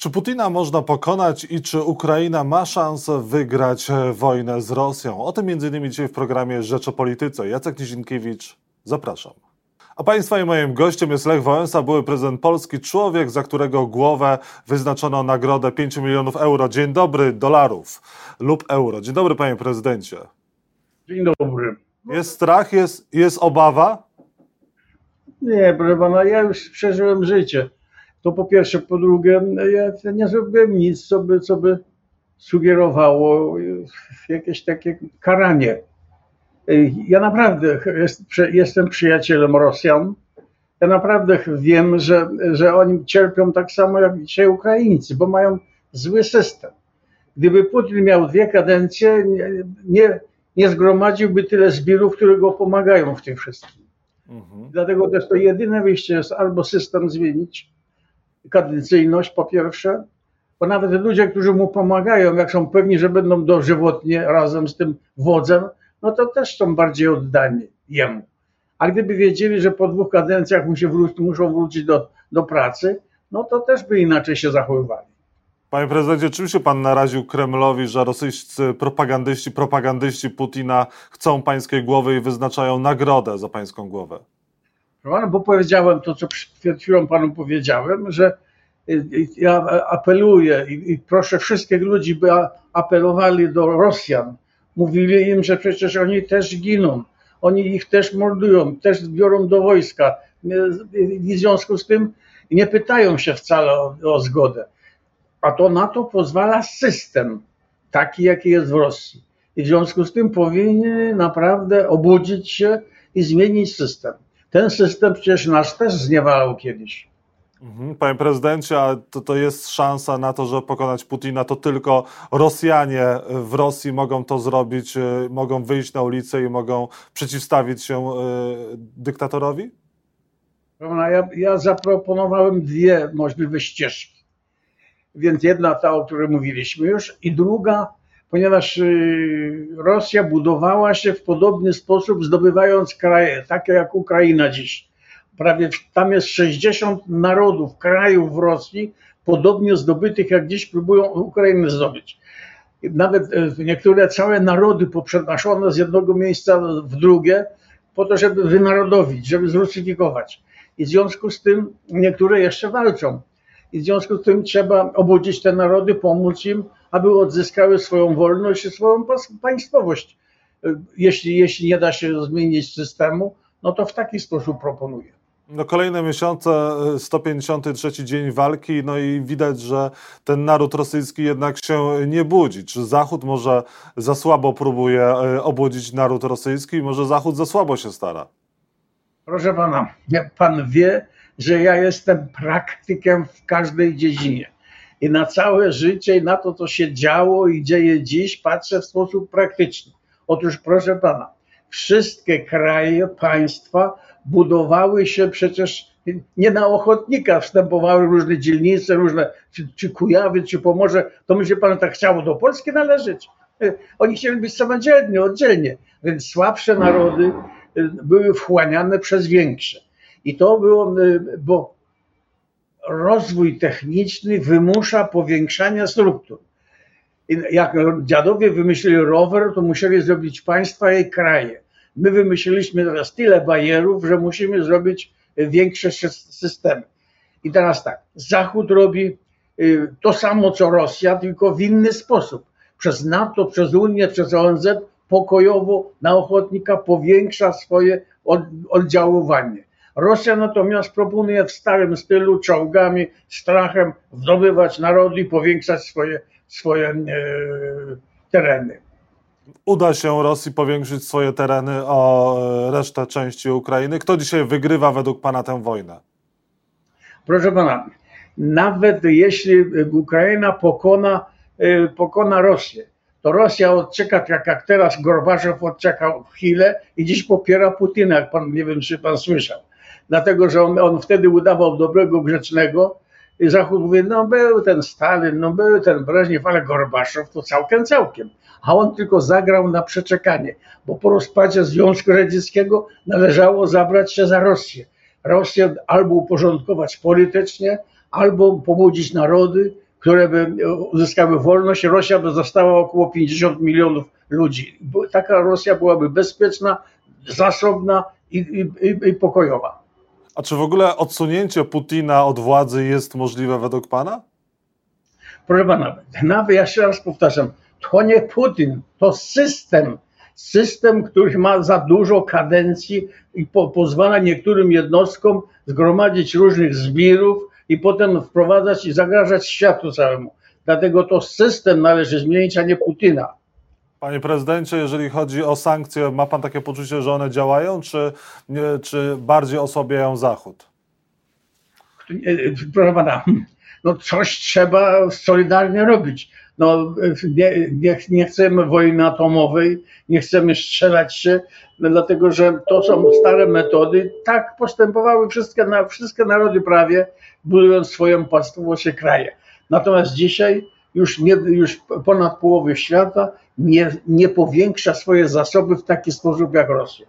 Czy Putina można pokonać i czy Ukraina ma szansę wygrać e, wojnę z Rosją? O tym m.in. dzisiaj w programie Rzecz o Polityce. Jacek Nizinkiewicz, zapraszam. A Państwa i moim gościem jest Lech Wałęsa, były prezydent Polski, człowiek, za którego głowę wyznaczono nagrodę 5 milionów euro. Dzień dobry, dolarów lub euro. Dzień dobry, panie prezydencie. Dzień dobry. Jest strach, jest, jest obawa? Nie, proszę pana, ja już przeżyłem życie. To po pierwsze. Po drugie, ja nie zrobiłem nic, co by, co by sugerowało jakieś takie karanie. Ja naprawdę jest, jestem przyjacielem Rosjan. Ja naprawdę wiem, że, że oni cierpią tak samo jak dzisiaj Ukraińcy, bo mają zły system. Gdyby Putin miał dwie kadencje, nie, nie, zgromadziłby tyle zbirów, które go pomagają w tym wszystkim. Mhm. Dlatego też to jedyne wyjście jest albo system zmienić, kadencyjność po pierwsze, bo nawet ludzie, którzy mu pomagają, jak są pewni, że będą dożywotnie razem z tym wodzem, no to też są bardziej oddani jemu. A gdyby wiedzieli, że po dwóch kadencjach musi wrócić, muszą wrócić do, do pracy, no to też by inaczej się zachowywali. Panie prezydencie, czym się pan naraził Kremlowi, że rosyjscy propagandyści, propagandyści Putina chcą pańskiej głowy i wyznaczają nagrodę za pańską głowę? Bo powiedziałem to, co przed chwilą panu powiedziałem, że y, y, ja apeluję i proszę wszystkich ludzi, by apelowali do Rosjan. Mówili im, że przecież oni też giną, oni ich też mordują, też biorą do wojska. I w związku z tym nie pytają się wcale o, o zgodę. A to na to pozwala system, taki jaki jest w Rosji. I w związku z tym powinni naprawdę obudzić się i zmienić system. Ten system przecież nas też zniewalał kiedyś. Mhm. Panie prezydencie, a to, to jest szansa na to, że pokonać Putina, to tylko Rosjanie w Rosji mogą to zrobić, y, mogą wyjść na ulicę i mogą przeciwstawić się y, dyktatorowi? Ja, ja zaproponowałem dwie możliwe ścieżki. Więc jedna ta, o której mówiliśmy już, i druga ponieważ y, Rosja budowała się w podobny sposób, zdobywając kraje, takie jak Ukraina dziś. Prawie tam jest 60 narodów, krajów w Rosji, podobnie zdobytych jak dziś próbują Ukrainę zdobyć. Nawet y, niektóre całe narody poprzenoszone z jednego miejsca w drugie, po to, żeby wynarodowić, żeby zrusyfikować. I w związku z tym niektóre jeszcze walczą. I w związku z tym trzeba obudzić te narody, pomóc im, aby odzyskały swoją wolność i swoją państwowość. Jeśli, jeśli nie da się zmienić systemu, no to w taki sposób proponuję. No kolejne miesiące, 153 dzień walki, no i widać, że ten naród rosyjski jednak się nie budzi. Czy Zachód może za słabo próbuje e, obudzić naród rosyjski, może Zachód za słabo się stara? Proszę pana, pan wie, że ja jestem praktykiem w każdej dziedzinie i na całe życie i na to, co się działo i dzieje dziś, patrzę w sposób praktyczny. Otóż, proszę pana, wszystkie kraje, państwa budowały się przecież nie na ochotnika wstępowały różne dzielnice, różne, czy, czy Kujawy, czy Pomorze. To myśli pan, tak chciało do Polski należeć? Oni chcieli być samodzielnie, oddzielnie. Więc słabsze narody y, były wchłaniane przez większe. I to było, y, bo rozwój techniczny wymusza powiększania struktur. Jak dziadowie wymyślili rower, to musieli zrobić państwa i kraje. My wymyśliliśmy teraz tyle barierów, że musimy zrobić większe systemy. I teraz tak, Zachód robi y, to samo co Rosja, tylko w inny sposób. Przez NATO, przez Unię, przez ONZ pokojowo na ochotnika powiększa swoje oddziaływanie. Rosja natomiast proponuje w starym stylu czołgami, strachem zdobywać narody i powiększać swoje, swoje e, tereny. Uda się Rosji powiększyć swoje tereny o e, resztę części Ukrainy. Kto dzisiaj wygrywa według Pana tę wojnę? Proszę Pana, nawet jeśli Ukraina pokona, e, pokona Rosję, to Rosja odczeka, tak jak teraz Gorbaczow odczekał chwilę i dziś popiera Putina, jak pan, nie wiem, czy pan słyszał dlatego że on, on wtedy udawał dobrego, grzecznego. I Zachód mówi, no był ten Stalin, no był ten Breżniew, ale Gorbaczow to całkiem, całkiem. A on tylko zagrał na przeczekanie, bo po rozpadzie Związku Radzieckiego należało zabrać się za Rosję. Rosję albo uporządkować politycznie, albo pobudzić narody, które by uzyskały wolność, Rosja by została około 50 milionów ludzi. Taka Rosja byłaby bezpieczna, zasobna i, i, i pokojowa. A czy w ogóle odsunięcie Putina od władzy jest możliwe według pana? Proszę pana, nawet jeszcze raz powtarzam, to nie Putin, to system. System, który ma za dużo kadencji i po, pozwala niektórym jednostkom zgromadzić różnych zbirów i potem wprowadzać i zagrażać światu całemu. Dlatego to system należy zmienić, a nie Putina. Panie prezydencie, jeżeli chodzi o sankcje, ma pan takie poczucie, że one działają, czy, czy bardziej osłabiają Zachód? Proszę pana, no coś trzeba solidarnie robić. No, nie, nie, nie chcemy wojny atomowej, nie chcemy strzelać się, dlatego że to są stare metody. Tak postępowały wszystkie, wszystkie narody prawie, budując swoją państwowość kraje. Natomiast dzisiaj już, nie, już ponad połowy świata nie, nie powiększa swoje zasoby w taki sposób jak Rosja.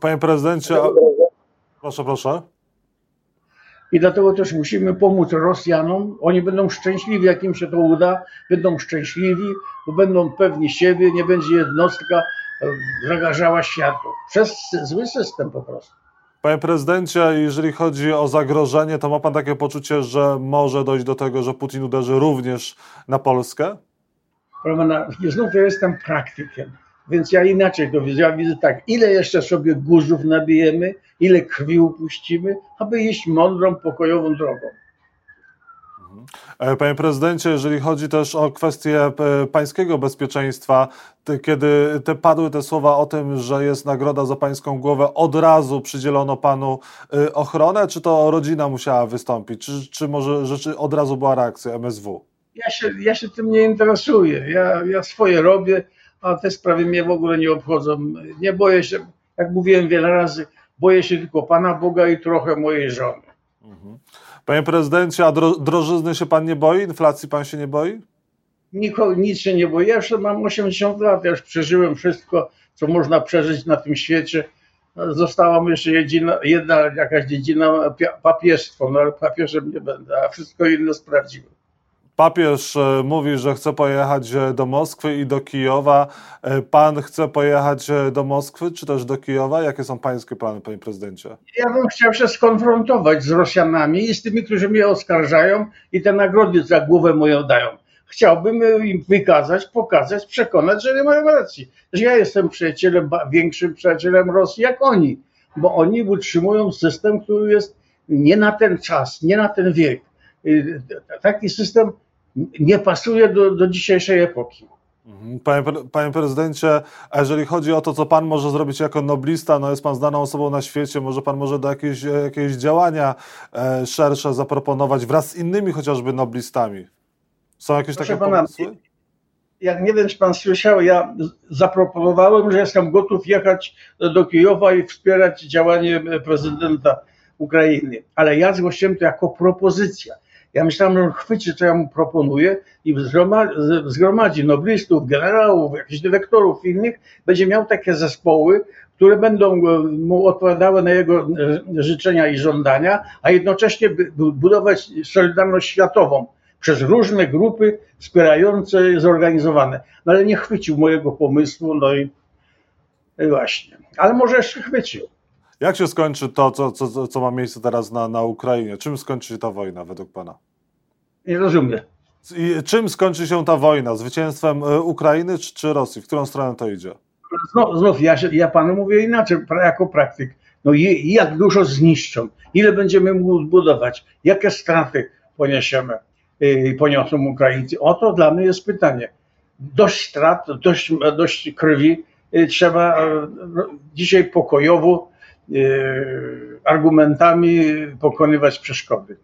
Panie prezydencie, a... proszę, proszę. I dlatego też musimy pomóc Rosjanom. Oni będą szczęśliwi, jak im się to uda. Będą szczęśliwi, bo będą pewni siebie, nie będzie jednostka e, zagarzała światu. Przez zły system po prostu. Panie prezydencie, jeżeli chodzi o zagrożenie, to ma pan takie poczucie, że może dojść do tego, że Putin uderzy również na Polskę? Prawda? Znów ja jestem praktykiem, więc ja inaczej to widzę. Widzę tak, ile jeszcze sobie guzów nabijemy, ile krwi upuścimy, aby iść mądrą, pokojową drogą. E, Panie prezydencie, jeżeli chodzi też o kwestię e, pańskiego bezpieczeństwa, kiedy te padły te słowa o tym, że jest nagroda za pańską głowę, od razu przydzielono panu e, ochronę, czy to rodzina musiała wystąpić, czy, czy może rzeczy od razu była reakcja MSW? Ja się, ja się tym nie interesuję. Ja, ja swoje robię, a te sprawy mnie w ogóle nie obchodzą. Nie boję się, jak mówiłem wiele razy, boję się tylko Pana Boga i trochę mojej żony. Panie prezydencie, a dro, drożyzny się pan nie boi? Inflacji pan się nie boi? Niko, nic się nie boję. Ja już mam 80 lat, ja już przeżyłem wszystko, co można przeżyć na tym świecie. Została mi jeszcze jedyna, jedna jakaś dziedzina, papieżstwo, no ale papieżem nie będę, a wszystko inne sprawdziłem. Papież e, mówi, że chce pojechać e, do Moskwy i do Kijowa. E, Pan chce pojechać do Moskwy, czy też do Kijowa? Jakie są pańskie plany, panie prezydencie? Ja bym chciał się skonfrontować z Rosjanami i z tymi, którzy mnie oskarżają i te nagrody za głowę moją dają. Chciałbym im wykazać, pokazać, przekonać, że nie mają racji. Że ja jestem przyjacielem, większym przyjacielem Rosji jak oni, bo oni utrzymują system, który jest nie na ten czas, nie na ten wiek. Y, Taki system nie pasuje do, do dzisiejszej epoki. Mhm. Panie, panie prezydencie, a jeżeli chodzi o to, co pan może zrobić jako noblista, no jest pan znaną osobą na świecie, może pan może do jakiegoś, e, jakiegoś działania e, szersze zaproponować wraz z innymi chociażby noblistami? Są jakieś Proszę takie pana, pomysły? jak nie wiem, czy pan słyszał, ja zaproponowałem, że jestem gotów jechać do Kijowa i wspierać działanie prezydenta Ukrainy. Ale ja zgłosiłem to jako propozycja. Ja myślałem, że on chwyci, co ja mu proponuję i zgromadzi noblistów, generałów, jakichś dyrektorów innych, będzie miał takie zespoły, które będą e, mu odpowiadały na jego e, życzenia i żądania, a jednocześnie budować solidarność światową przez różne grupy wspierające, zorganizowane. No ale nie chwycił mojego pomysłu, no i właśnie. Ale może jeszcze chwycił. Jak się skończy to, co, co, co- ma miejsce teraz na, na Ukrainie? Czym skończy się ta wojna według pana? Nie rozumiem. I czym skończy się ta wojna? Zwycięstwem e, Ukrainy czy, czy Rosji? W którą stronę to idzie? Znów, znów ja, się, ja panu mówię inaczej, jako praktyk. No i jak dużo zniszczą? Ile będziemy mógł budować? Jakie straty poniesiemy, yy, poniosą Ukraińcy? Oto dla mnie jest pytanie. Dość strat, dość, dość krwi. Yy, Trzeba yy, dzisiaj pokojowo argumentami pokonywać przeszkody.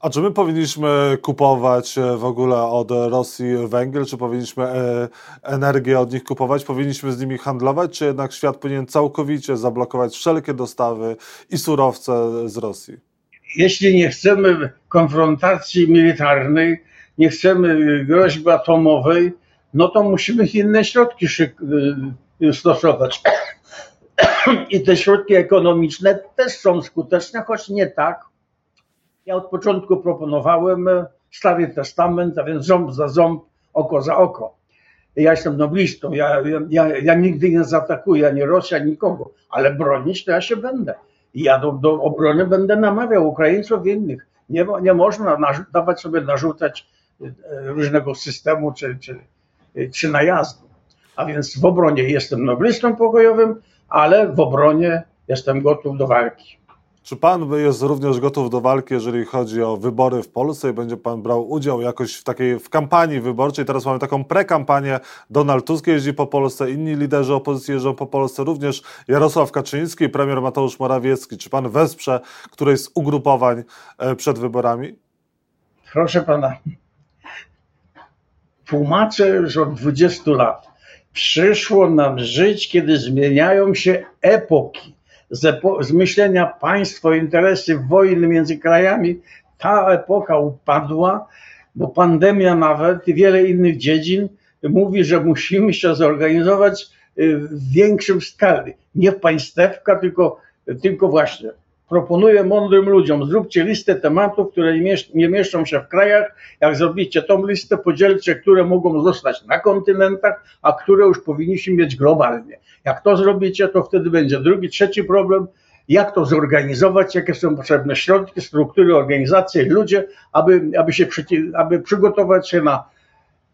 A czy my powinniśmy kupować e, w ogóle od Rosji węgiel, czy powinniśmy e, energię od nich kupować? Powinniśmy z nimi handlować, czy jednak świat powinien całkowicie zablokować wszelkie dostawy i surowce z Rosji? jeśli nie chcemy konfrontacji militarnej, nie chcemy groźby atomowej, no to musimy inne środki stosować. I te środki ekonomiczne też są skuteczne, choć nie tak. Ja od początku proponowałem Stary Testament, a więc ząb za ząb, oko za oko. Ja jestem noblistą, ja, ja, ja nigdy nie zaatakuję ani Rosji, ani nikogo, ale bronić to ja się będę. Ja do, do obrony będę namawiał Ukraińców i innych. Nie, nie można narzu- dawać sobie narzucać e, różnego systemu czy, czy, czy najazdu. A więc w obronie jestem noblistą pokojowym, ale w obronie jestem gotów do walki. Czy pan jest również gotów do walki, jeżeli chodzi o wybory w Polsce i będzie pan brał udział jakoś w takiej w kampanii wyborczej? Teraz mamy taką prekampanię. Donald Tusk jeździ po Polsce, inni liderzy opozycji jeżdżą po Polsce, również Jarosław Kaczyński, premier Mateusz Morawiecki. Czy pan wesprze któreś z ugrupowań e, przed wyborami? Proszę pana, tłumaczę już od 20 lat. Przyszło nam żyć, kiedy zmieniają się epoki. Z, epo- z myślenia państwo, interesy, wojny między krajami, ta epoka upadła, bo pandemia nawet i wiele innych dziedzin mówi, że musimy się zorganizować y, w większym skali. Nie państewka, tylko, tylko właśnie proponuję mądrym ludziom, zróbcie listę tematów, które nie miesz- nie mieszczą się w krajach. Jak zrobicie tą listę, podzielcie, które mogą zostać na kontynentach, a które już powinniśmy mieć globalnie. Jak to zrobicie, to wtedy będzie drugi, trzeci problem. Jak to zorganizować, jakie są potrzebne środki, struktury, organizacje, ludzie, aby, aby, się aby przygotować się na,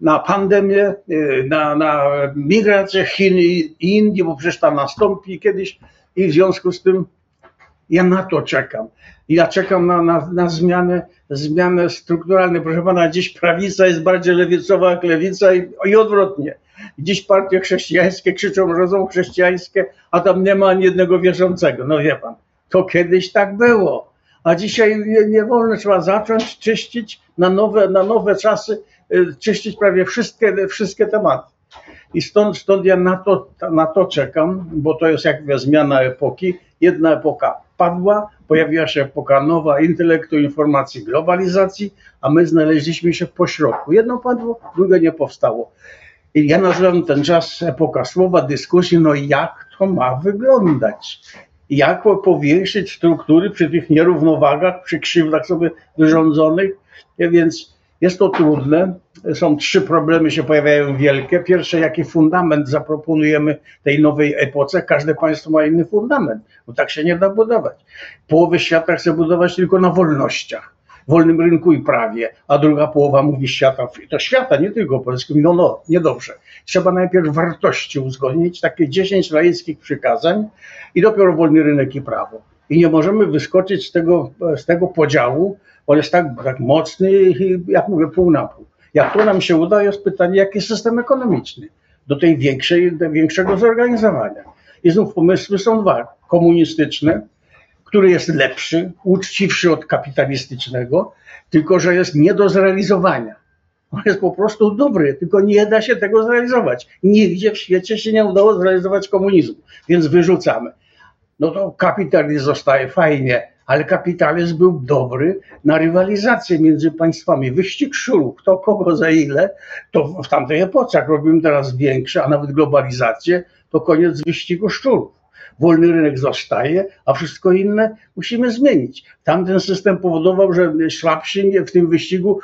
na pandemię, y, na, na migrację Chin i Indii, bo przecież tam nastąpi kiedyś i w związku z tym ja na to czekam. Ja czekam na, na, na zmianę, zmianę strukturalną. Proszę pana, dziś prawica jest bardziej lewicowa jak lewica i, i odwrotnie. Dziś partie chrześcijańskie krzyczą, że są chrześcijańskie, a tam nie ma ani jednego wierzącego. No wie pan, to kiedyś tak było. A dzisiaj nie, nie wolno, trzeba zacząć czyścić na nowe, na nowe czasy, y, czyścić prawie wszystkie, wszystkie tematy. I stąd, stąd ja na to, na to czekam, bo to jest jakby zmiana epoki. Jedna epoka padła, pojawiła się epoka nowa intelektu, informacji, globalizacji, a my znaleźliśmy się po środku. Jedno padło, drugie nie powstało. I ja nazywam ten czas epoka słowa, dyskusji, no jak to ma wyglądać? Jak powiększyć struktury przy tych nierównowagach, przy krzywdach sobie wyrządzonych? Ja Więc jest to trudne. Są trzy problemy się pojawiają wielkie. Pierwsze, jaki fundament zaproponujemy tej nowej epoce? Każde państwo ma inny fundament, bo tak się nie da budować. Połowę świata chce budować tylko na wolnościach, wolnym rynku i prawie, a druga połowa mówi świata, to świata, nie tylko polskim, no no, niedobrze. Trzeba najpierw wartości uzgodnić, takie 10 laickich przykazań i dopiero wolny rynek i prawo. I nie możemy wyskoczyć z tego, z tego podziału, on jest tak, tak mocny, jak mówię, pół na pół. Jak to nam się uda, jest pytanie, jaki system ekonomiczny do tej większej, do większego zorganizowania. I znów pomysły są dwa. Komunistyczne, który jest lepszy, uczciwszy od kapitalistycznego, tylko że jest nie do zrealizowania. On jest po prostu dobry, tylko nie da się tego zrealizować. Nigdzie w świecie się nie udało zrealizować komunizmu, więc wyrzucamy. No to kapitalizm zostaje fajnie, ale kapitalizm był dobry na rywalizację między państwami. Wyścig szurów, kto kogo za ile, to w tamtej epoce, jak robimy teraz większe, a nawet globalizację, to koniec wyścigu szczurów. Wolny rynek zostaje, a wszystko inne musimy zmienić. Tamten system powodował, że słabsi w tym wyścigu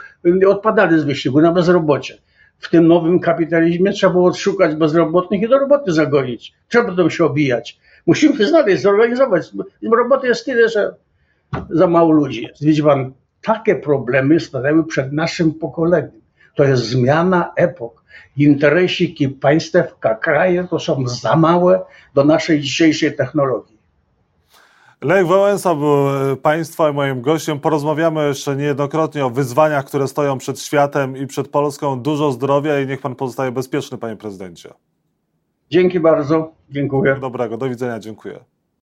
odpadali z wyścigu na bezrobocie. W tym nowym kapitalizmie trzeba było odszukać bezrobotnych i do roboty zagonić. Trzeba będą się obijać. Musimy znaleźć, zorganizować. Roboty jest tyle, że za mało ludzi jest. Widzi pan, takie problemy stanęły przed naszym pokoleniem. To jest zmiana epok. Interesiki państewka, kraje to są za małe do naszej dzisiejszej technologii. Lech Wałęsa był e, Państwa i moim gościem. Porozmawiamy jeszcze niejednokrotnie o wyzwaniach, które stoją przed światem i przed Polską. Dużo zdrowia i niech Pan pozostaje bezpieczny, Panie Prezydencie. Dzięki bardzo. Dziękuję. Dobrego, do widzenia, dziękuję.